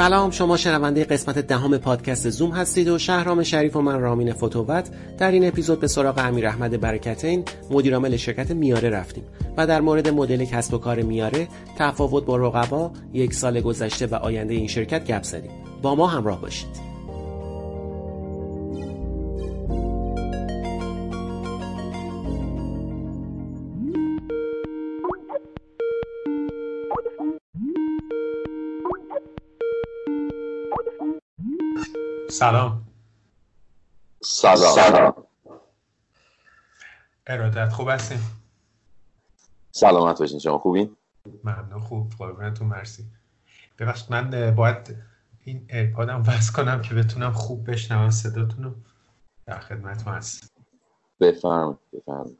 سلام شما شنونده قسمت دهم پادکست زوم هستید و شهرام شریف و من رامین فتووت در این اپیزود به سراغ امیر احمد برکتین مدیرعامل شرکت میاره رفتیم و در مورد مدل کسب و کار میاره تفاوت با رقبا یک سال گذشته و آینده این شرکت گپ زدیم. با ما همراه باشید. سلام. سلام. سلام. ارادت خوب هستیم سلامت باشین. شما خوبین؟ ممنون. خوب. قربونتون. مرسی. ببخشید من باید این ایرپادم وصل کنم که بتونم خوب بشنوم. صداتون رو در خدمت هست. بفرم بفرم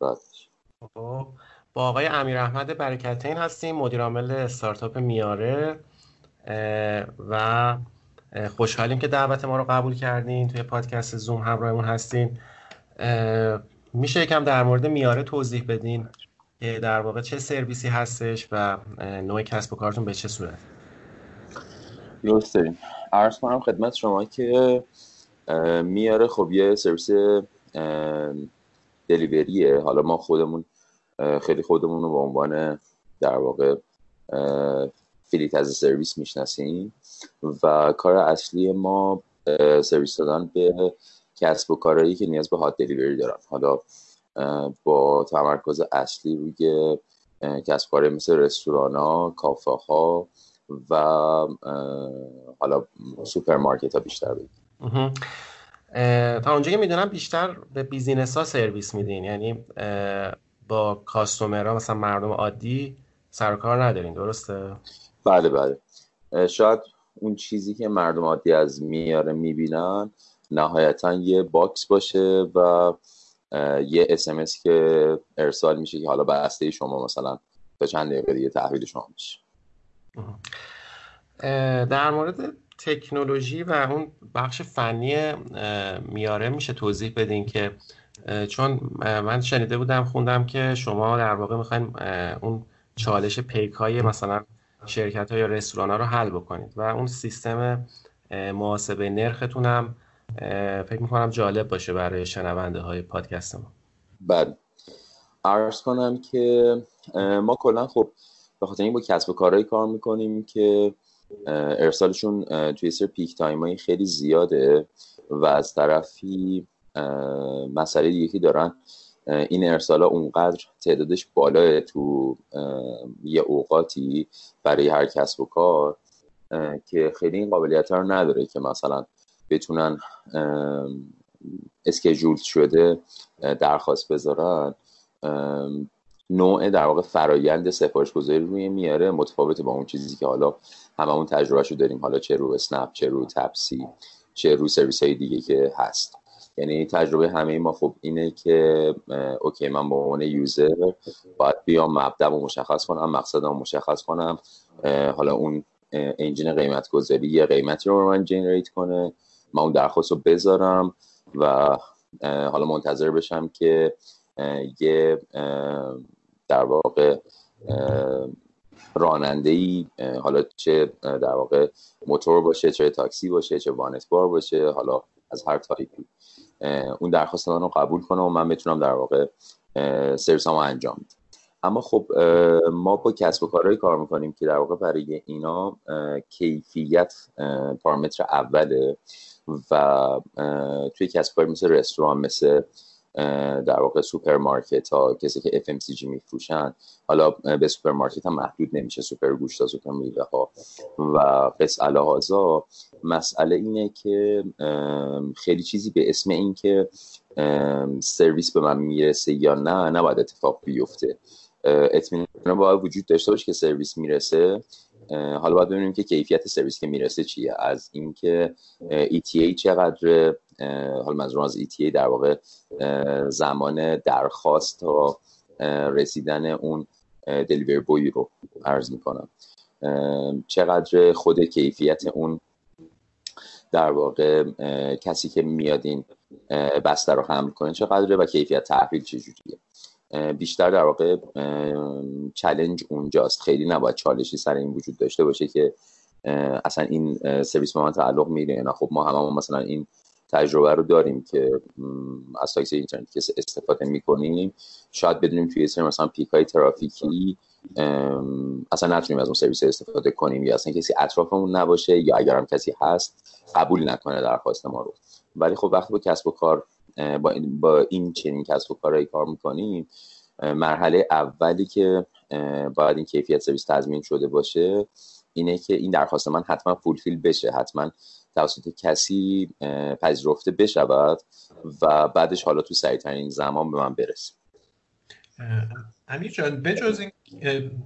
خب، با آقای امیر احمد برکتین هستیم. مدیر عامل استارتاپ میاره. و خوشحالیم که دعوت ما رو قبول کردین. توی پادکست زوم همراهمون هستین. میشه یکم در مورد میاره توضیح بدین که در واقع چه سرویسی هستش و نوع کسب و کارتون به چه صورت؟ درست داریم عرض کنم خدمت شما که میاره خب یه سرویس دلیوریه. حالا ما خودمون خیلی خودمون رو به عنوان در واقع fleet as a service می‌شناسیم. و کار اصلی ما سرویس دادن به کسب و کارهایی که نیاز به hot delivery دارن. حالا با تمرکز اصلی روی کسب کارهایی مثل رستوران ها کافه ها و حالا سوپرمارکت ها بیشتر بگیم. تا اونجا که می‌دونم بیشتر به business ها سرویس میدین. یعنی با کاستومر ها مثلا مردم عادی سرکار ندارین. درسته؟ بله بله. شاید اون چیزی که مردم عادی از میاره می‌بینن نهایتا یه باکس باشه و یه اسمس که ارسال میشه که حالا بسته شما مثلا تا چند دقیقه دیگه تحویل شما میشه. در مورد تکنولوژی و اون بخش فنی میاره میشه توضیح بدین که چون من شنیده بودم خوندم که شما در واقع می‌خواین اون چالش پیک های مثلا شرکت ها یا رستوران ها رو حل بکنید. و اون سیستم محاسبه نرختون هم فکر می‌کنم جالب باشه برای شنونده های پادکست ما. بله. عرض کنم که ما کلا خب به خاطر این با کسب و کارهایی کار می‌کنیم که ارسالشون توی سر peak time های خیلی زیاده و از طرفی مسئله دیگه که دارن این ارسال ها اونقدر تعدادش بالاه تو یه اوقاتی برای هر کسب و کار که خیلی این قابلیت رو نداره که مثلا بتونن schedule شده درخواست بذارن. نوع در واقع فرایند سفارش گذاری روی میاره متفاوت با اون چیزی که حالا هممون تجربهشو داریم. حالا چه رو اسنپ چه رو تپسی چه رو سرویس های دیگه که هست. یعنی تجربه همه ما خب اینه که okay من به عنوان user باید بیام مبدأ رو مشخص کنم مقصدم مشخص کنم. حالا اون engine قیمت گذاری یه قیمتی رو من generate کنه من اون درخواست رو بذارم و حالا منتظر بشم که یه در واقع راننده ای حالا چه در واقع موتور باشه چه تاکسی باشه چه وانت بار باشه حالا از هر تایپی اون درخواست من رو قبول کنم و من بتونم در واقع سرویس رو انجام بدم. اما خب ما با کسب و کارهایی کار می‌کنیم که در واقع برای اینا کیفیت پارامتر اوله و توی کسب کار مثل رستوران مثل در واقع سوپرمارکت ها کسی که FMCG میفروشن حالا به سوپرمارکت هم محدود نمیشه سوپر گوشت ها سوپر میوه ها و قص هازا مسئله اینه که خیلی چیزی به اسم این که سرویس به من می‌رسه یا نه نباید اتفاق بیفته. اطمینان باید وجود داشته باشه که سرویس می‌رسه. حالا باید ببینیم که کیفیت سرویس که می‌رسه چیه. از اینکه ETA چقدر حالا منظورم از ETA در واقع زمان درخواست تا رسیدن اون دلیوری بوی رو عرض می‌کنم. چقدر خود کیفیت اون در واقع کسی که میاد این بسته رو حمل کنه چقدره و کیفیت تحویل چجوریه؟ بیشتر در واقع چلنج اونجاست. خیلی نباید چالشی سر این وجود داشته باشه که اصلا این سرویس به من تعلق می‌گیره نه. خب ما هممون مثلا این تجربه رو داریم که از تاکسی اینترنت که استفاده می‌کنیم شاید بدونیم توی سری مثلا پیک های ترافیکی اصلا نتونیم از اون سرویس استفاده کنیم یا اصلا کسی اطرافمون نباشه یا اگر هم کسی هست قبول نکنه درخواست ما رو. ولی خب وقتی با کسب و کار با این, با این چنین کسب و کارهایی کار می‌کنیم مرحله اولی که باید این کیفیت سرویس تضمین شده باشه اینه که این درخواست من حتما فولفیل بشه حتما توسط کسی پذیرفته بشود و بعدش حالا تو سریعترین زمان به من برسه امیر جان بجز,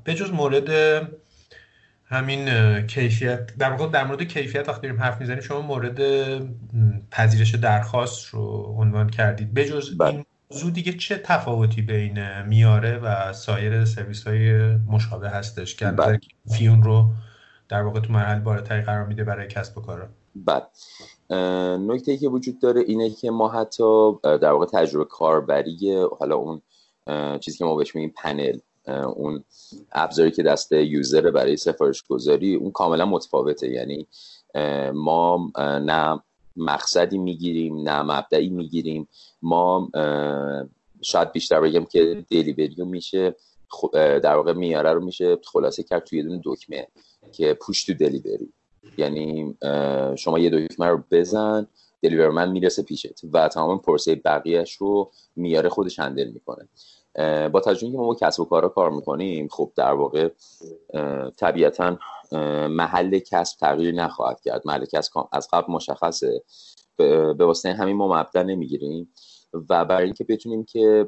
بجز مورد همین کیفیت در واقع در مورد کیفیت وقتی داریم حرف می‌زنیم شما مورد پذیرش درخواست رو عنوان کردید بجز بله. این موضوع دیگه چه تفاوتی بین میاره و سایر سرویس های مشابه هستش که بله. فیون رو در واقع تو مرحله بالاتری قرار میده برای کسب و کارا بله. نکته ای که وجود داره اینه که ما حتی در واقع تجربه کاربری حالا اون چیزی که ما بهش میگیم پنل اون ابزاری که دست یوزر برای سفارش گذاری اون کاملا متفاوته. یعنی ما نه مقصدی می‌گیریم نه مبدعی می‌گیریم. ما شاید بیشتر بگم که دلیوری میشه در واقع میاره رو میشه خلاصه کرد توی دونه دکمه. که پوش تو دلیوری یعنی شما یه دکمه رو بزن دلیورمن می‌رسه پیشت و تمام پرسه بقیهش رو میاره خودش هندل می‌کنه. با تجربه که ما با کسب و کارا کار می‌کنیم خب در واقع طبیعتا محل کسب تغییر نخواهد کرد. محل کسب از قبل مشخصه. به واسطه همین ما مبدا نمی‌گیریم و برای اینکه بتونیم که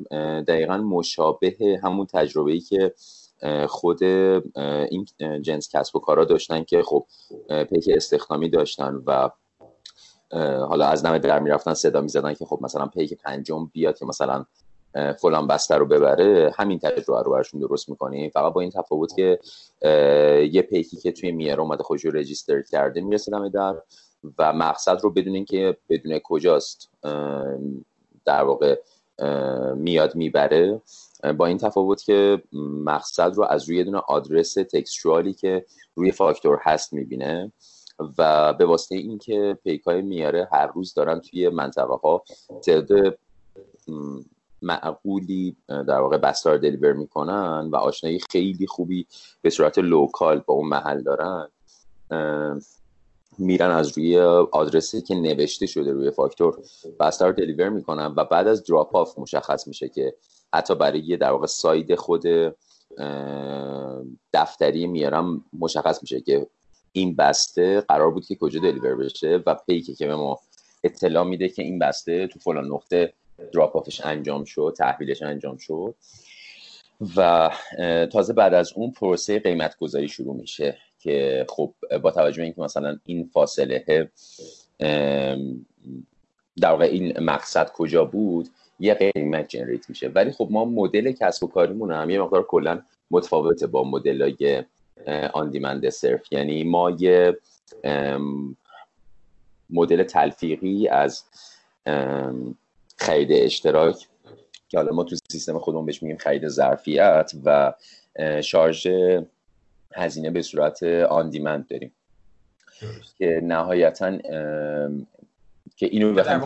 دقیقا مشابه همون تجربه ای که خود این جنس کسب و کارا داشتن که خب پیک استخدامی داشتن و حالا از نمه در می‌رفتن صدا می‌زدن که خب مثلا پیک پنجم بیاد که مثلا فلان بسته رو ببره همین تجربه رو برشون درست می‌کنیم فقط با این تفاوت که یه پیکی که توی میاره اومده خودش رو رجیستر کرده می‌رسه در و مقصد رو بدون که بدون کجاست در واقع میاد می‌بره. با این تفاوت که مقصد رو از روی دونه آدرس تکستوالی که روی فاکتور هست می‌بینه و به واسطه اینکه پیک های میاره هر روز دارن توی منطقه ها تعداد معقولی در واقع بستار دلیور می‌کنن و آشنایی خیلی خوبی به صورت local با اون محل دارن میرن از روی آدرسی که نوشته شده روی فاکتور بستر deliver می‌کنن و بعد از drop off مشخص میشه که حتی برای یه در واقع side خود دفتری میارم مشخص میشه که این بسته قرار بود که کجا deliver بشه و پیکه که به ما اطلاع میده که این بسته تو فلان نقطه drop off ش انجام شد تحویلش انجام شد و تازه بعد از اون پروسه قیمت گذاری شروع میشه که خب با توجه اینکه مثلا این فاصله در واقع این مقصد کجا بود یه قیمت جنریت میشه. ولی خب ما مدل کسب و کاریمون هم یه مقدار کلا متفاوته با مدل های آن دیمند صرف. یعنی ما یه مدل تلفیقی از خرید اشتراک که حالا ما تو سیستم خودمون بهش میگیم خرید ظرفیت و شارژ هزینه به صورت آن دیمند داریم. که نهایتا که اینو بخوایم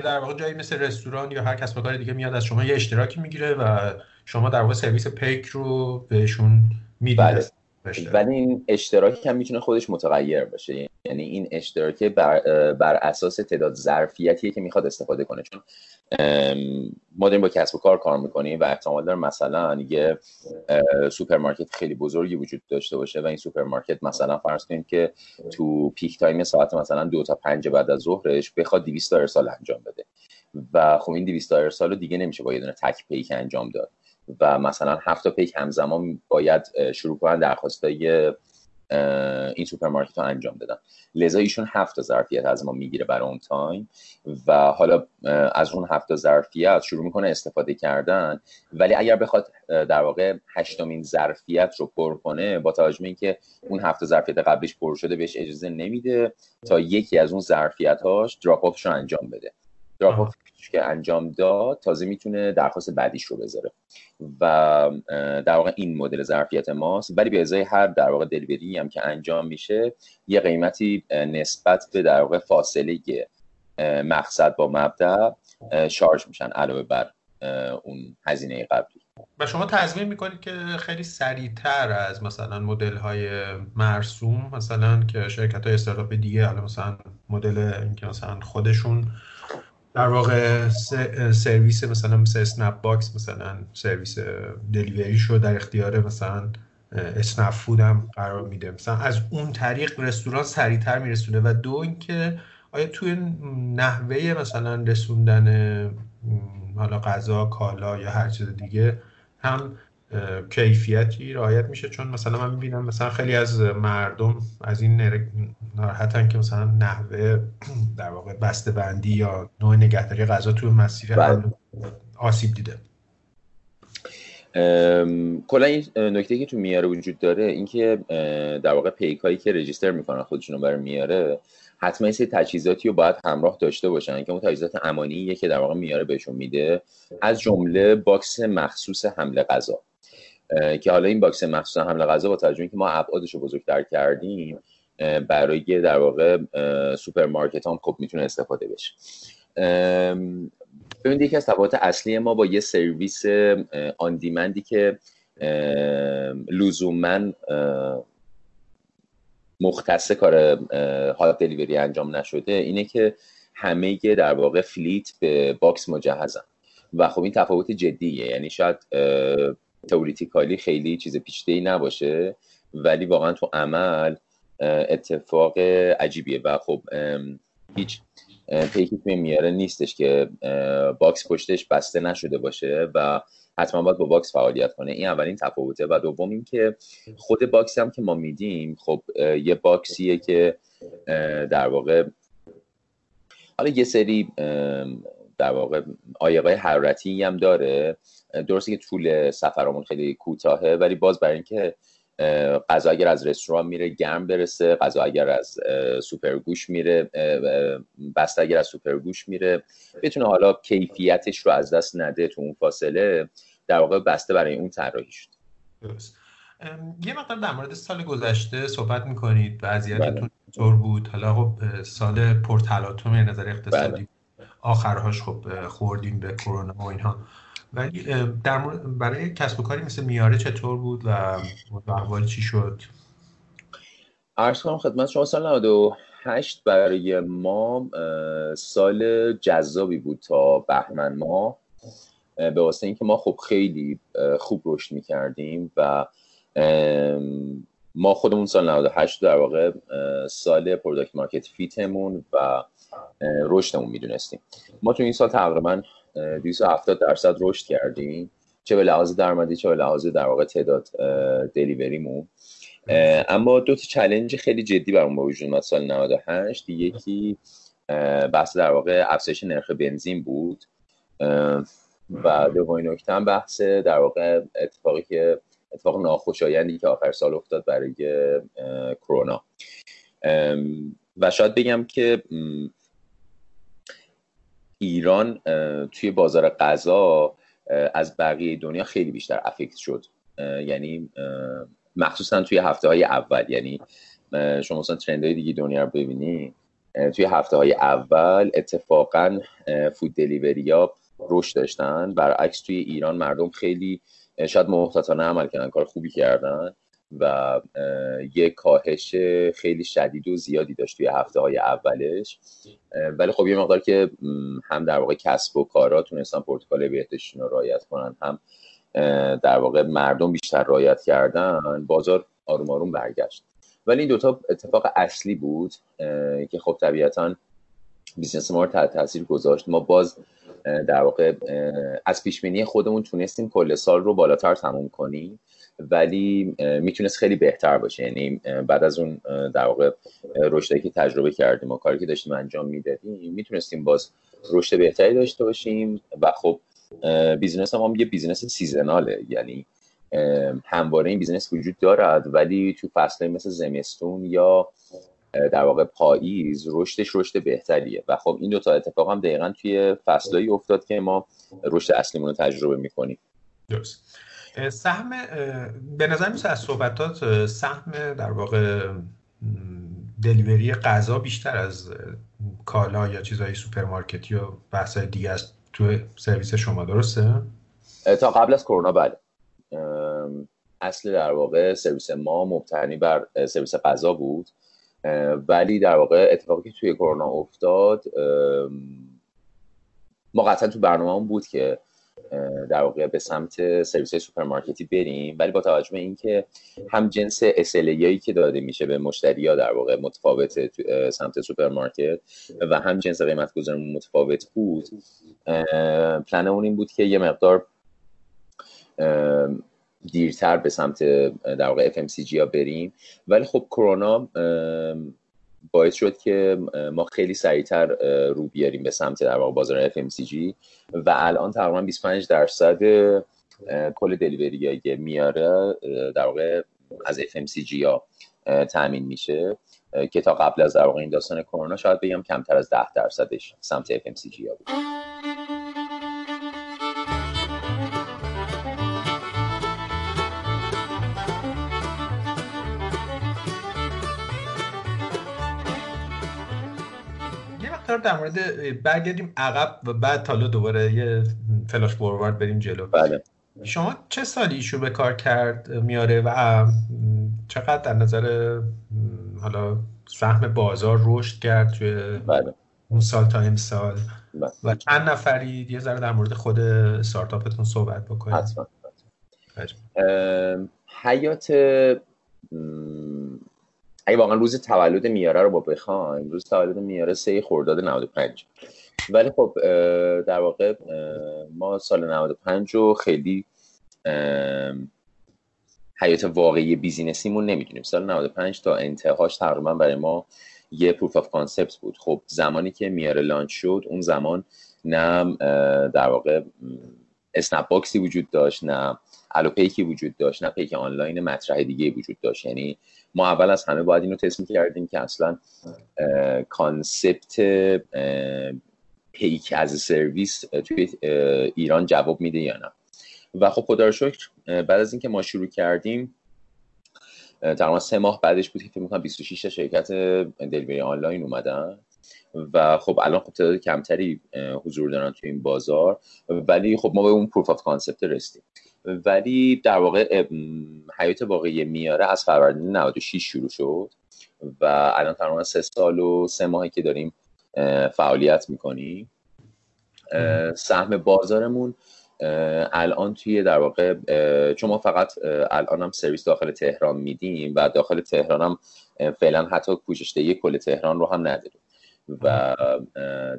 در واقع جایی مثل رستوران یا هر کس کار دیگه میاد از شما یه اشتراکی می‌گیره و شما در واقع سرویس پیک رو بهشون می‌دید بله. ولی این اشتراک هم می‌تونه خودش متغیر باشه. یعنی این اشتراک بر, بر اساس تعداد ظرفیتیه که می‌خواد استفاده کنه. چون ما داریم با کسب و کار کار می‌کنیم و احتمال داره مثلا یه سوپرمارکت خیلی بزرگی وجود داشته باشه و این سوپرمارکت مثلا فرض کنیم که تو peak time ساعت مثلا دو تا پنج بعد از ظهرش بخواد 200 ارسال انجام بده. و خب این 200 ارسال رو دیگه نمیشه با یه دونه تک پیک انجام داد. و مثلا هفت تا پیک همزمان باید شروع کنن درخواستای این سوپرمارکت رو انجام بدن. لذا ایشون هفت ظرفیت از ما می‌گیره برای اون تایم و حالا از اون هفت ظرفیت شروع می‌کنه استفاده کردن. ولی اگر بخواد در واقع هشتمین ظرفیت رو پر کنه با توجه به اینکه اون هفت ظرفیت قبلیش پر شده بهش اجازه نمیده تا یکی از اون ظرفیت هاش دراپ رو انجام بده. دراپ که انجام داد تازه می‌تونه درخواست بعدیش رو بذاره. و در واقع این مدل ظرفیت ماست. ولی به ازای هر در واقع دلیوری هم که انجام میشه یه قیمتی نسبت به در واقع فاصله مقصد با مبدا charge میشن علاوه بر اون هزینه قبلی. و شما تضمین می‌کنید که خیلی سریعتر از مثلا مدل های مرسوم مثلا که شرکت های استارتاپ دیگه مثلا مدل اینکه مثلا خودشون در واقع سرویس مثلا مثل اسنپ باکس مثلا سرویس delivery شو در اختیار مثلا اسنپ فود هم قرار میده. مثلا از اون طریق رستوران سریعتر میرسونه و دو اینکه آیا توی نحوه مثلا رسوندن حالا غذا کالا یا هر چیز دیگه هم کیفیتی رعایت میشه. چون مثلا من می‌بینم مثلا خیلی از مردم از این ناراحتن که مثلا نحوه در واقع بسته بندی یا نوع نگهداری غذا توی مسیر بله. آسیب دیده. کلا این نکته که تو میاره وجود داره اینکه در واقع پیکایی که register می‌کنن خودشون برای میاره حتما سری تجهیزاتی رو باید همراه داشته باشن که اون تجهیزات امانیه که در واقع میاره بهشون میده. از جمله box مخصوص حمل غذا. که حالا این box مخصوص حمل غذا با توجه که ما ابعادش رو بزرگتر کردیم برای در واقع سوپرمارکت هم خب می‌تونه استفاده بشه. ببینید یکی از تفاوت اصلی ما با یه سرویس on demand ی که لزوما مختص کار hot delivery انجام نشده اینه که همه در واقع fleet به box مجهزن. و خب این تفاوت جدیه یعنی شاید theoretically خیلی چیز پیچیده نباشه ولی واقعا تو عمل اتفاق عجیبیه. و خب هیچ پیکی توی میاره نیستش که box پشتش بسته نشده باشه و حتما باید با box فعالیت کنه. این اولین تفاوته. و دوم این که خود box ی هم که ما میدیم خب یه box یه که در واقع حالا یه سری در واقع عایقای حرارتی هم داره. درسته که طول سفرمون خیلی کوتاهه ولی باز برای اینکه غذا اگر از رستوران میره گرم برسه غذا اگر از سوپرگوش میره بسته اگر از سوپرگوش میره بتونه حالا کیفیتش رو از دست نده تو اون فاصله. در واقع بسته برای اون طراحی شد درست یه مقدار در مورد سال گذشته صحبت می‌کنید. وضعیتتون بله. طور بود؟ حالا خب سال پرتلاطم نظر اقتصادی. بله. آخرهاش خب خوردیم به کرونا و اینها. ولی در برای کسب و کاری مثل میاره چطور بود و احوال چی شد؟ عرض کنم خدمت شما سال 98 برای ما سال جذابی بود تا بهمن ماه. به واسطه اینکه ما خب خیلی خوب رشد می‌کردیم و ما خودمون سال 98 در واقع سال product market fit مون و رشدمون می‌دونستیم. ما تو این سال تقریبا 270 درصد رشد کردیم چه به لحاظ درآمدی چه به لحاظ در واقع تعداد دلیوریمون اما دو تا چلنج خیلی جدی برام با وجود اومد سال 98 یکی بحث در واقع افزایش نرخ بنزین بود. و دومین نکته هم بحث در واقع اتفاقی که اتفاق ناخوشایندی که آخر سال افتاد برای کرونا. و شاید بگم که ایران توی بازار غذا از بقیه دنیا خیلی بیشتر افکت شد. یعنی مخصوصا توی هفته های اول. یعنی شما مثلا ترند های دیگه دنیا رو ببینی توی هفته های اول اتفاقا فود دلیوری ها رشد داشتن. برعکس توی ایران مردم خیلی شاید محتاطانه عمل کردن کار خوبی کردن و یه کاهش خیلی شدید و زیادی داشت توی هفته های اولش ولی خب یه مقدار که هم در واقع کسب و کارا تونستن پروتکل بهداشتشون رو رعایت کنن هم در واقع مردم بیشتر رعایت کردن بازار آروم آروم برگشت. ولی این دوتا اتفاق اصلی بود که خب طبیعتا business ما رو تحت تاثیر گذاشت. ما باز در واقع از پیش خودمون تونستیم کل سال رو بالاتر تموم کنیم ولی می‌تونست خیلی بهتر باشه. یعنی بعد از اون در واقع رشدی که تجربه کردیم و کاری که داشتیم انجام می‌دادیم می‌تونستیم باز رشد بهتری داشته باشیم و خب business هم, هم یه business seasonal ه. یعنی همواره این business وجود دارد ولی تو فصله مثل زمستون یا در واقع پاییز رشدش رشد بهتریه. و خب این دو تا اتفاق هم دقیقا توی فصلایی افتاد که ما رشد اصلیمون رو تجربه می‌کنیم. درست. سهم به نظر میرسه از صحبتات سهم در واقع delivery غذا بیشتر از کالا یا چیزهای سوپرمارکتی و بحثای دیگه است تو سرویس شما. درسته؟ تا قبل از کرونا بله. اصل در واقع سرویس ما مبتنی بر سرویس غذا بود. ولی در واقع اتفاقی که توی کرونا افتاد ما قطعا تو برنامه بود که در واقع به سمت سرویس سوپرمارکتی بریم. ولی با توجه به اینکه هم جنس SLA هایی که داده میشه به مشتری ها در واقع متفاوت سمت سوپرمارکت و هم جنس قیمت گذارمون متفاوت بود پلن اون این بود که یه مقدار دیرتر به سمت در واقع FMCG ها بریم. ولی خب کرونا باعث شد که ما خیلی سریعتر رو بیاریم به سمت در واقع بازار FMCG و الان تقریبا 25 درصد کل دلیوری که میاره در واقع از FMCG ها تامین میشه. که تا قبل از در واقع این داستان کرونا شاید بگم کمتر از 10 درصدش سمت FMCG ها بود. در مورد برگردیم عقب و بعد حالا دوباره یه فلاش فوروارد بریم جلو. بله. شما چه سالی ایشو به کار کرد میاره و چقدر در نظر حالا سهم بازار رشد کرد توی بله. اون سال تا این سال بله. و چند نفری یه ذره در مورد خود استارتاپتون صحبت بکنید. حتما. حیات اگه واقعا روز تولد میاره رو با بخوایم روز تولد میاره سه خرداد 95 ولی خب در واقع ما سال 95 رو خیلی حیات واقعی business یمون نمی‌دونیم. سال 95 تا انتهاش تقریبا برای ما یه proof of concept بود. خب زمانی که میاره launch شد اون زمان نه در واقع اسنپ باکسی وجود داشت نه الوپیکی وجود داشت نه پیک آنلاین مطرح دیگه وجود داشت. یعنی ما اول از همه باید اینو تست کردیم که اصلا concept پیک as a service توی ایران جواب میده یا نه. و خب خدا رو شکر بعد از اینکه ما شروع کردیم تقریبا سه ماه بعدش بود که فکر می‌کنم 26 تا شرکت delivery آنلاین اومدن. و خب الان خب تعداد کمتری حضور دارن توی این بازار. ولی خب ما به اون proof of concept رسیدیم. ولی در واقع حیات واقعی میاره از فروردین 96 شروع شد و الان تقریبا سه سال و سه ماهی که داریم فعالیت می‌کنیم. سهم بازارمون الان توی در واقع چون ما فقط الان هم سرویس داخل تهران میدیم و داخل تهران هم فعلا حتی پوشش‌دهی کل تهران رو هم نداریم و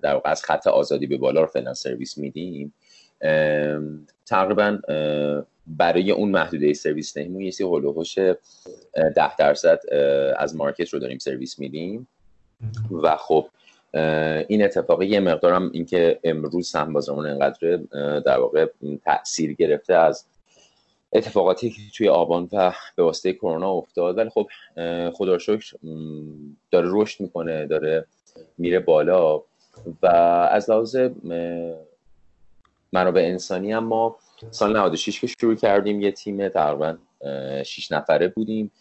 در واقع از خط آزادی به بالا رو فعلا سرویس میدیم. تقریبا برای اون محدوده سرویس نهیمون یه سی هلوهوش ده درصد از مارکت رو داریم سرویس میدیم. و خب این اتفاقی یه مقدارم اینکه امروز هم بازمون انقدر در واقع تاثیر گرفته از اتفاقاتی که توی آبان و به واسطه کرونا افتاد. ولی خب خدا شکر داره رشد می‌کنه داره میره بالا. و از لحاظ منابع انسانی هم ما سال 96 که شروع کردیم یه تیم تقریبا 6 نفره بودیم.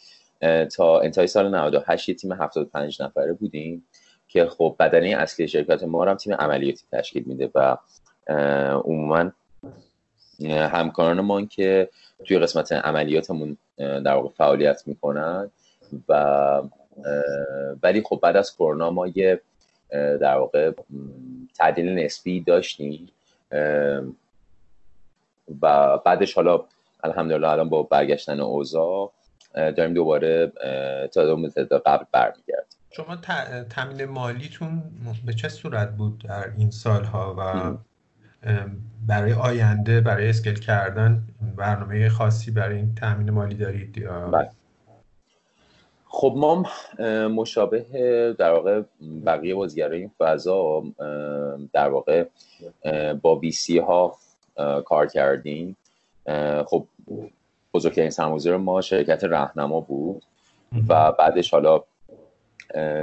تا انتهای سال 98 یه تیم 75 نفره بودیم که خب بدنه اصلی شرکت ما هم تیم عملیاتی تشکیل میده و عموما همکاران ما که توی قسمت عملیاتمون در واقع فعالیت می‌کنن و ولی خب بعد از کرونا ما یه در واقع تعدیل نسبی داشتیم. و بعدش حالا الحمدلله الان با برگشتن اوضاع داریم دوباره تا مدت قبل برمیگرد شما تامین مالیتون به چه صورت بود در این سالها و برای آینده برای اسکل کردن برنامه خاصی برای این تامین مالی دارید یا؟ بله. خب ما مشابه در واقع بقیه بازیگرای این فضا در واقع با ویسی ها کار کردیم. خب بزرگترین سرمایه‌گذار ما شرکت رهنما بود و بعدش حالا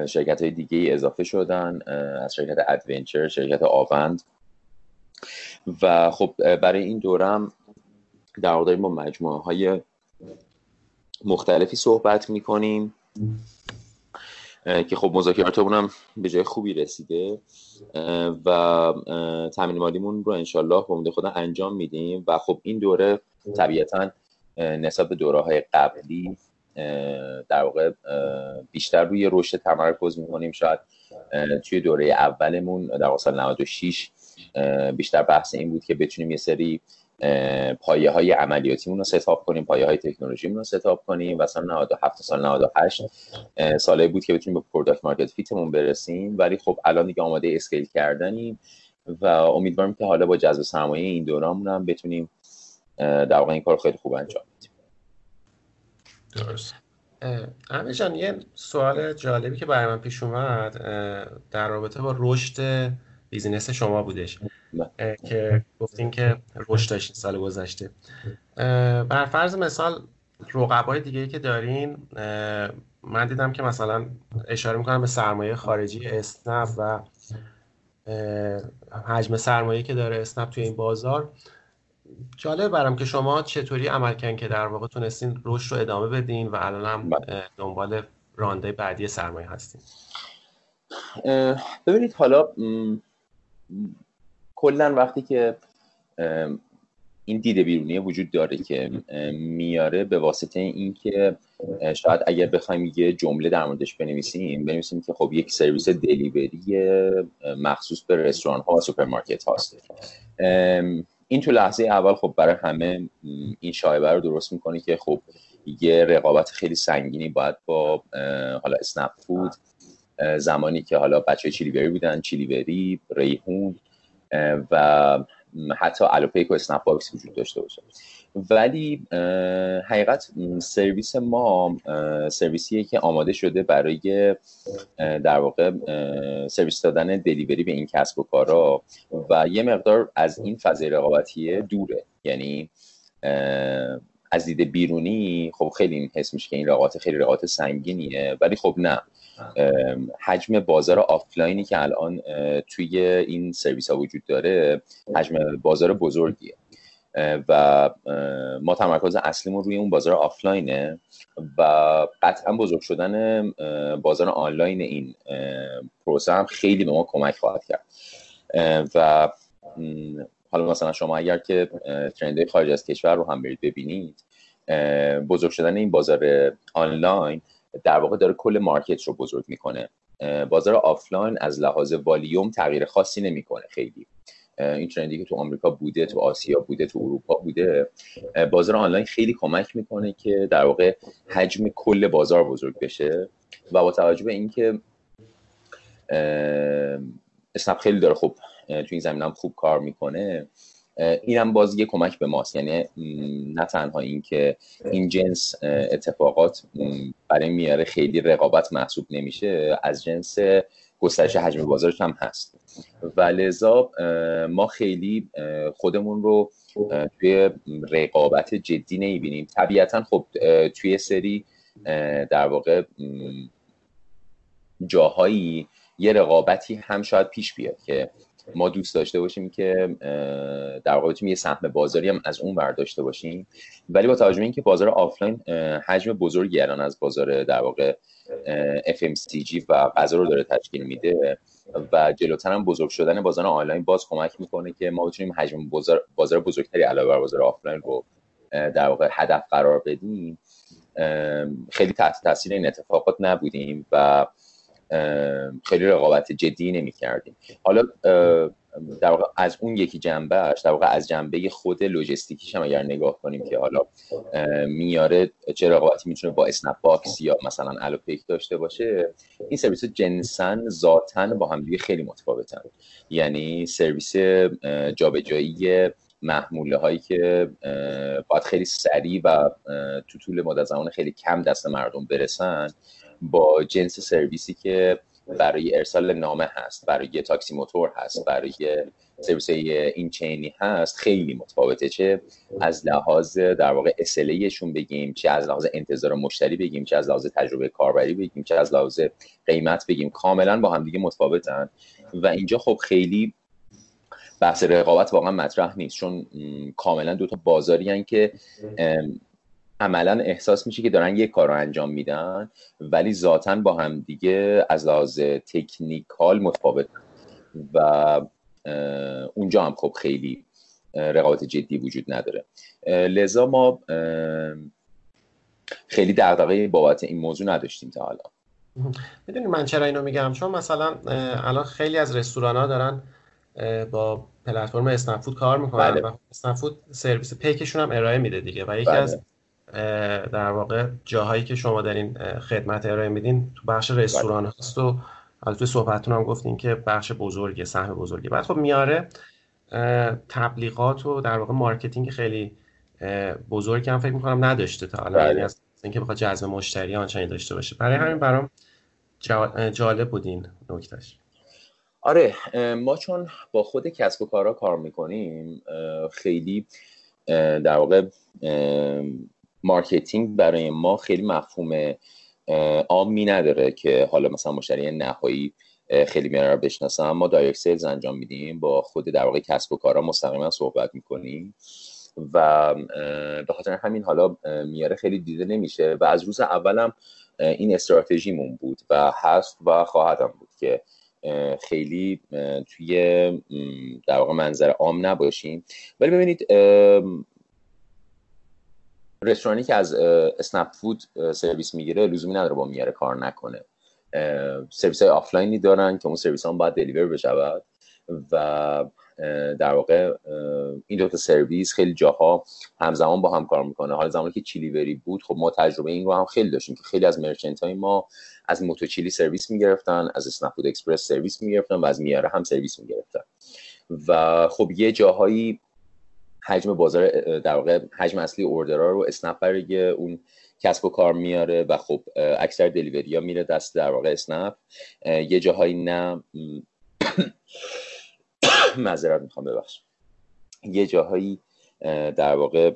شرکت های دیگه اضافه شدن از شرکت ادونچر شرکت آوند. و خب برای این دورم در واقع با مجموعه های مختلفی صحبت می‌کنیم. که خب مذاکراتمون هم به جای خوبی رسیده. و تامین مالیمون رو انشالله به خدا انجام میدیم. و خب این دوره طبیعتا نسبت به دوره های قبلی در واقع بیشتر روی رشد تمرکز می‌کنیم. شاید توی دوره اولمون در سال 96 بیشتر بحث این بود که بتونیم یه سری پایه های عملیاتیمون رو setup کنیم پایه های تکنولوژیمون رو setup کنیم و سال 97 سال 98 سالی بود که بتونیم به product market fit مون برسیم. ولی خب الان دیگه آماده scale کردنیم و امیدوارم که حالا با جذب سرمایه این دورامون هم بتونیم در واقع این کار خیلی خوب انجام بدیم. درست. امیر جان یه سوال جالبی که برای من پیش اومد در رابطه با رشد بیزینس شما بودش. که گفتین که رشد داشتین سال گذشته. بر فرض مثال رقبای دیگه ای که دارین من دیدم که مثلا اشاره می‌کنم به سرمایه خارجی اسنپ و حجم سرمایه که داره اسنپ توی این بازار. جالب برام که شما چطوری عمل کردین که در واقع تونستین رشد رو ادامه بدین و الان هم بله. دنبال رانده بعدی سرمایه هستین. ببینید حالا کلا وقتی که این دیده بیرونی وجود داره که میاره به واسطه اینکه شاید اگر بخوایم یه جمله در موردش بنویسیم بنویسیم که خب یک سرویس دلیوری مخصوص به رستوران ها و سوپرمارکت هاست. این تو لحظه اول خب برای همه این شائبه رو درست می‌کنه که خب یه رقابت خیلی سنگینی باید با حالا اسنپ فود زمانی که حالا بچه چیلیوری بودن چیلیوری ریحون و حتی الوپیک و اسنپ باکس وجود داشته باشه. ولی حقیقت سرویس ما سرویسیه که آماده شده برای در واقع سرویس دادن delivery به این کسب و کارا و یه مقدار از این فضای رقابتی دوره. یعنی از دید بیرونی خب خیلی این حس میشه که این رقابت خیلی رقابت سنگینیه ولی خب نه. حجم بازار آفلاینی که الان توی این سرویس ها وجود داره حجم بازار بزرگیه. و ما تمرکز اصلیمون روی اون بازار آفلاینه و قطعا بزرگ شدن بازار آنلاین این پروسه هم خیلی به ما کمک خواهد کرد. و حالا مثلا شما اگر که trend های خارج از کشور رو هم برید ببینید بزرگ شدن این بازار آنلاین در واقع داره کل market رو بزرگ می‌کنه. بازار آفلاین از لحاظ والیوم تغییر خاصی نمی‌کنه خیلی. این trend ی که تو آمریکا بوده تو آسیا بوده تو اروپا بوده بازار آنلاین خیلی کمک می‌کنه که در واقع حجم کل بازار بزرگ بشه و با توجه به اینکه اسنپ خیلی داره خوب تو این زمین هم خوب کار می‌کنه اینم باز یه کمک به ماست. یعنی نه تنها اینکه این جنس اتفاقات برای میاره خیلی رقابت محسوب نمیشه از جنس گسترش حجم بازارش هم هست. و لذا ما خیلی خودمون رو توی رقابت جدی نمی‌بینیم. طبیعتا خب توی سری در واقع جاهایی یه رقابتی هم شاید پیش بیاد که ما دوست داشته باشیم که در واقع یه سهم بازاری هم از اون برداشته باشیم. ولی با توجه به اینکه بازار آفلاین حجم بزرگی الان از بازار در واقع FMCG و غذا رو داره تشکیل میده و جلوتر هم بزرگ شدن بازار آنلاین باز کمک می‌کنه که ما بتونیم حجم بازار, بازار بزرگتری علاوه بر بازار آفلاین رو در واقع هدف قرار بدیم. خیلی تحت تاثیر این اتفاقات نبودیم و خیلی رقابت جدی نمی کردیم حالا در واقع از اون یکی جنبهش در واقع از جنبه خود لوجستیکیش هم اگر نگاه کنیم که حالا میاره چه رقابتی می‌تونه با اسنپ باکس یا مثلا الوپیک داشته باشه این سرویس جنسن ذاتن با هم دیگه خیلی متفاوتن. یعنی سرویس جابجایی محموله هایی که باید خیلی سریع و تو طول مدت زمان خیلی کم دست مردم برسن با جنس سرویسی که برای ارسال نامه هست برای تاکسی موتور هست برای سرویس این چینی هست خیلی متفاوته چه از لحاظ در واقع اسلیشون بگیم چه از لحاظ انتظار مشتری بگیم چه از لحاظ تجربه کاربری بگیم چه از لحاظ قیمت بگیم کاملا با هم دیگه متفاوتن. و اینجا خب خیلی بحث رقابت واقعا مطرح نیست چون کاملا دو تا بازاری که عملا احساس میشه که دارن یک کار رو انجام میدن ولی ذاتا با هم دیگه از لحاظ تکنیکال متفاوت. و اونجا هم خب خیلی رقابت جدی وجود نداره. لذا ما خیلی دغدغه بابت این موضوع نداشتیم تا حالا. می‌دونی من چرا اینو میگم؟ چون مثلا الان خیلی از رستوران ها دارن با پلتفرم اسنپ کار می‌کنن بله. و اسنپ سرویس پیکشون هم ارائه میده دیگه. و یکی بله. از در واقع جاهایی که شما در این خدمت ارائه میدین تو بخش رستوران بله. هست و از توی صحبتتون هم گفتین که بخش بزرگی سهم بزرگی. بعد خب میاره تبلیغات و در واقع marketing خیلی بزرگی هم فکر می‌کنم نداشته تا حالا. یعنی از اینکه بخواد جذب مشتری آنچنانی داشته باشه. برای همین برام جالب بودین نکتهش. آره ما چون با خود کسب و کارا کار می‌کنیم خیلی در واقع marketing برای ما خیلی مفهوم عامی نداره که حالا مثلا مشتری نهایی خیلی میاره رو بشناسم ما direct sales انجام میدیم با خود در واقع کسب و کارا مستقیما صحبت می‌کنیم و به خاطر همین حالا میاره خیلی دیده نمیشه و از روز اولم این استراتژیمون بود و هست و خواهدم بود که خیلی توی در واقع منظر عام نباشیم. ولی ببینید رستورانی که از اسنپ فود سرویس می‌گیره لزومی نداره با میاره کار نکنه. سرویس های آفلاینی دارن که اون سرویس هم باید deliver بشود و در واقع این دو تا سرویس خیلی جاها همزمان با هم کار می‌کنه. حالا زمانی که چیلیوری بود خب ما تجربه این رو هم خیلی داشتیم که خیلی از merchant های ما از موتوچیلی سرویس می‌گرفتن از اسنپ فود اکسپرس سرویس می‌گرفتن و از میاره هم سرویس می‌گرفتن. و خب یه جاهایی حجم بازار در واقع حجم اصلی order ها رو اسنپ برای اون کسب و کار میاره و خب اکثر delivery ها میره دست در واقع اسنپ. یه جاهایی نه معذرت می‌خوام ببخش یه جاهایی در واقع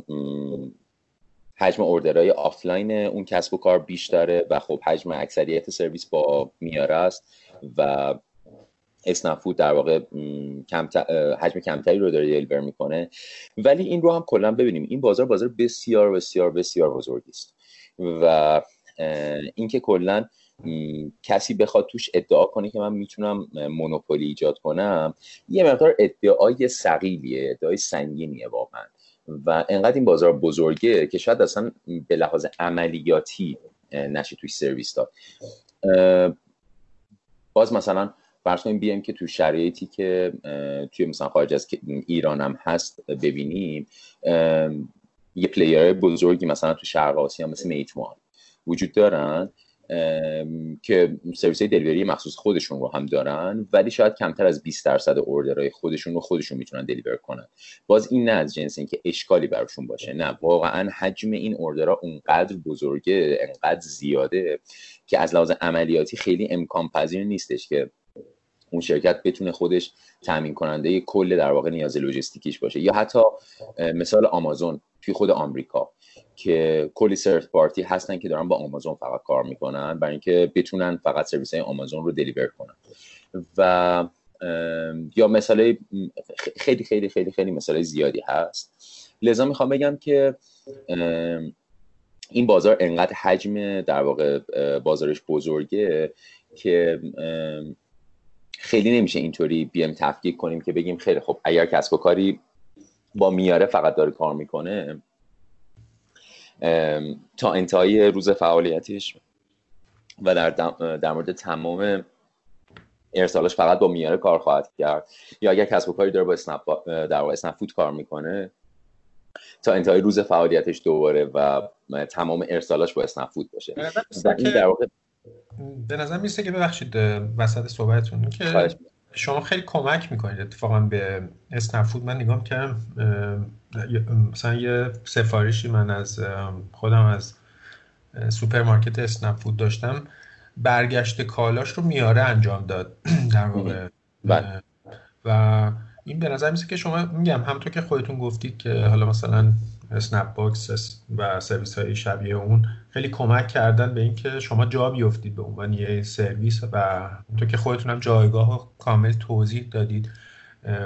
حجم order های آفلاین اون کسب و کار بیشتره و خب حجم اکثریت سرویس با میاره است و اسنپ در واقع حجم کمتری رو داره deliver می‌کنه. ولی این رو هم کلا ببینیم. این بازار بازار بسیار بسیار بسیار بزرگی است. و اینکه کلا کسی بخواد توش ادعا کنه که من می‌تونم مونوپولی ایجاد کنم یه مقدار ادعای سقیلیه ادعای سنگینیه واقعا. و انقدر این بازار بزرگه که شاید اصلا به لحاظ عملیاتی نشه توی سرویس داد. باز مثلا فرض کنیم بیایم که تو شرایطی که توی مثلا خارج از ایران هم هست ببینیم یه player بزرگی مثلا تو شرق آسیا مثل Meituan وجود دارن که سرویس delivery مخصوص خودشون رو هم دارن ولی شاید کمتر از 20 درصد order های خودشون رو خودشون می‌تونن deliver کنن. باز این نه از جنس اینکه اشکالی براشون باشه نه. واقعا حجم این order ها اونقدر بزرگه انقدر زیاده که از لحاظ عملیاتی خیلی امکان پذیر نیستش که اون شرکت بتونه خودش تامین کننده کل در واقع نیاز لوجستیکیش باشه. یا حتی مثال آمازون توی خود آمریکا که کلی سرت پارتی هستن که دارن با آمازون فقط کار می‌کنن برای اینکه بتونن فقط سرویس های آمازون رو دلیور کنن. و یا مثال خیلی خیلی خیلی خیلی مثال زیادی هست. لذا می‌خوام بگم که این بازار انقدر حجم در واقع بازارش بزرگه که خیلی نمیشه اینطوری بیایم تفکیک کنیم که بگیم خیلی خب اگر کسب و کاری با میاره فقط داره کار می‌کنه تا انتهای روز فعالیتش و در, در مورد تمام ارسالش فقط با میاره کار خواهد کرد. یا اگر کسب و کاری داره با اسنپ در واقع اسنپ فود کار می‌کنه تا انتهای روز فعالیتش دوباره و تمام ارسالاش با اسنپ فود باشه. در واقع به نظر میسته که ببخشید وسط صحبتتون که شما خیلی کمک می‌کنید اتفاقا به اسنپ من نگاه کردم مثلا یه سفارشی من از خودم از سوپرمارکت اسنپ فود داشتم. برگشت کالاش رو میاره انجام داد. در واقع بله. و این به نظر میرسه که شما میگم همطور که خودتون گفتید که حالا مثلا اسنپ باکس و سرویس های شبیه اون خیلی کمک کردن به اینکه شما جا بیفتید به عنوان یه سرویس و همطور که خودتون هم جایگاه کامل توضیح دادید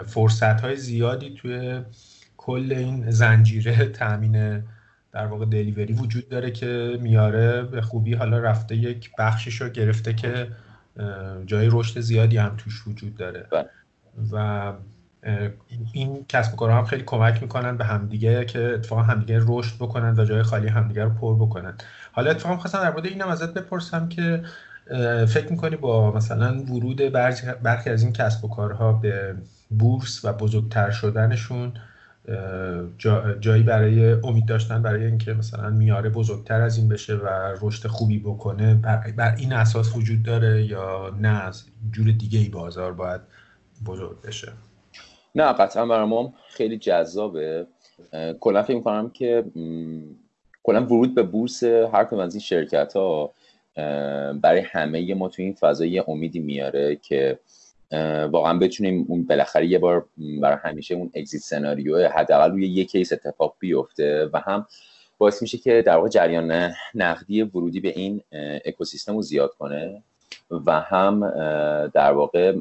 فرصت های زیادی توی کل این زنجیره تامین در واقع دلیوری وجود داره که میاره به خوبی حالا رفته یک بخشش رو گرفته که جای رشد زیادی هم توش وجود داره بله. و این کسب و کارها هم خیلی کمک می‌کنن به همدیگه که اتفاقا همدیگه رشد بکنن و جای خالی همدیگه رو پر بکنن. حالا اتفاقا خواستم در مورد اینم ازت بپرسم که فکر می‌کنی با مثلا ورود برخی از این کسب و کارها به بورس و بزرگتر شدنشون جایی برای امید داشتن برای اینکه مثلا میاره بزرگتر از این بشه و رشد خوبی بکنه بر, این اساس وجود داره یا نه؟ از جور دیگه ای بازار باید بزرگ بشه. نه قطعا برای ما خیلی جذابه. کلا فکر می‌کنم که کلا ورود به بورس هر کدوم از این شرکت ها برای همه ما تو این فضای امیدی میاره که واقعا بتونیم اون بالاخره یه بار برای همیشه اون اگزیت سناریو حداقل روی یک کیس اتفاق بیفته و هم باعث میشه که در واقع جریان نقدی ورودی به این اکوسیستم رو زیاد کنه. و هم در واقع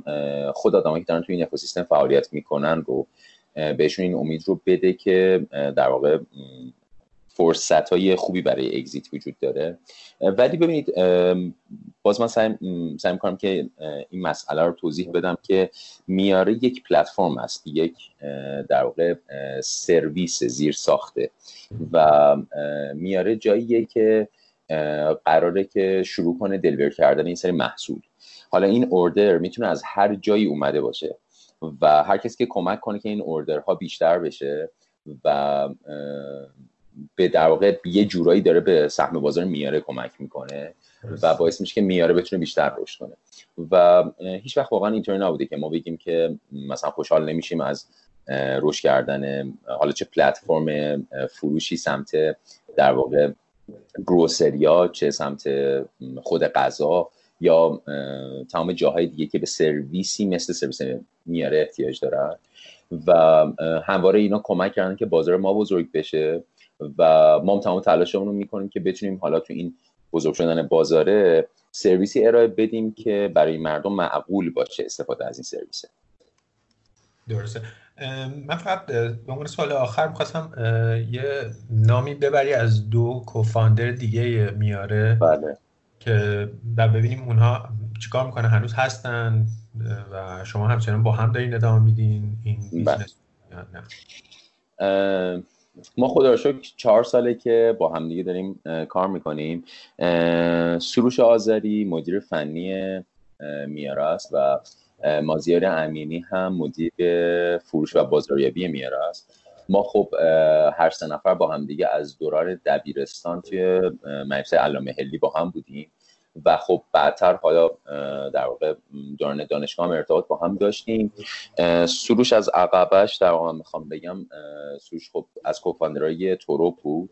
خود آدمایی که دارن تو این اکوسیستم فعالیت می‌کنن رو بهشون این امید رو بده که در واقع فرصت های خوبی برای اگزیت وجود داره. ولی ببینید باز من سعی, سعی می‌کنم که این مسئله رو توضیح بدم که میاره یک پلتفرم است یک در واقع سرویس زیر ساخته و میاره جاییه که قراره که شروع کنه دلور کردن این سری محصول. حالا این اوردر می‌تونه از هر جایی اومده باشه و هر کسی که کمک کنه که این اوردرها بیشتر بشه و به در واقع یه جورایی داره به سهم بازار میاره کمک می‌کنه و باعث میشه که میاره بتونه بیشتر رشد کنه. و هیچ وقت واقعا اینطوری نبوده که ما بگیم که مثلا خوشحال نمیشیم از رشد کردن حالا چه پلتفرم فروشی سمت در واقع گروسریا چه سمت خود غذا یا تمام جاهای دیگه که به سرویسی مثل سرویس میاره احتیاج دارن و همواره اینا کمک کردن که بازار ما بزرگ بشه و ما هم تمام تلاشمون رو می‌کنیم که بتونیم حالا تو این بزرگ شدن بازاره سرویسی ارائه بدیم که برای مردم معقول باشه استفاده از این سرویسه. درسته. من فقط به عنوان سوال آخر می‌خواستم یه نامی ببری از دو کوفاندر دیگه میاره بله. که ببینیم اونها چیکار می‌کنه هنوز هستن و شما همچنان با هم دارین ادامه میدین این بله. نه؟ ما خدا رو چهار ساله که با همدیگه داریم کار می‌کنیم. سروش آذری مدیر فنی میاره است و مازیار امینی هم مدیر فروش و بازاریابی میاره است. ما خب هر سه نفر با همدیگه از دوران دبیرستان توی مدرسه علامه هلی با هم بودیم و خب بعدتر حالا در واقع دوران دانشگاه هم ارتباط با هم داشتیم. سروش از عقبش در واقع می‌خوام بگم سروش خب از کوفاندرای توروپ بود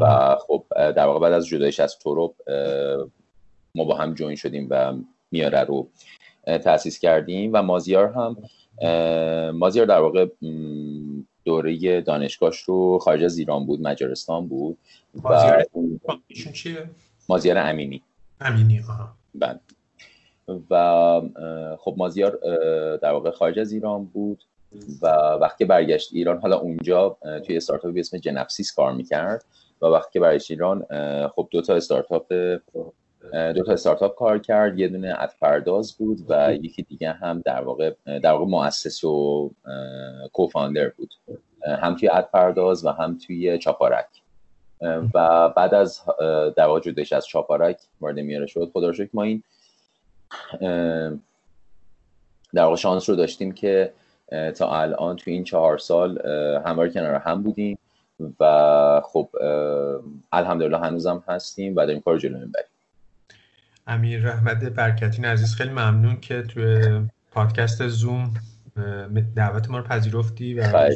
و خب در واقع بعد از جدایش از توروپ ما با هم جوین شدیم و میاره رو تاسیس کردیم و مازیار هم مازیار در واقع دوره دانشگاهش رو خارج از ایران بود مجارستان بود مازیار چیه؟ مازیار امینی. امینی آها. بله. و خب مازیار در واقع خارج از ایران بود و وقتی برگشت ایران حالا اونجا توی استارتاپی به اسم جنفسیس کار می‌کرد و وقتی برگشت ایران خب دو تا استارتاپ دو تا استارتاپ کار کرد یه دونه ادپرداز بود و یکی دیگه هم در واقع در واقع مؤسس و کوفاندر بود. هم توی ادپرداز و هم توی چاپارک. و بعد از در واقع جدایش از چاپارک وارد میاره شد. خدا رو ما این در واقع شانس رو داشتیم که تا الان توی این چهار سال همواره کنار هم بودیم و خب الحمدلله هنوزم هستیم و داریم کار جلو می‌بریم. امیر رحمت برکتین عزیز خیلی ممنون که توی پادکست زوم دعوت ما رو پذیرفتی و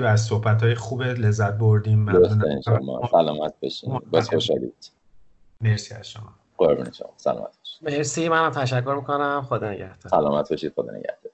و از صحبت های خوب لذت بردیم. ممنون سلامت بشین بس خوشحالید مرسی از شما. قربون شما. سلامت باشید مرسی منم تشکر می‌کنم. خدا نگهدار. سلامت باشید. خدا نگهدار.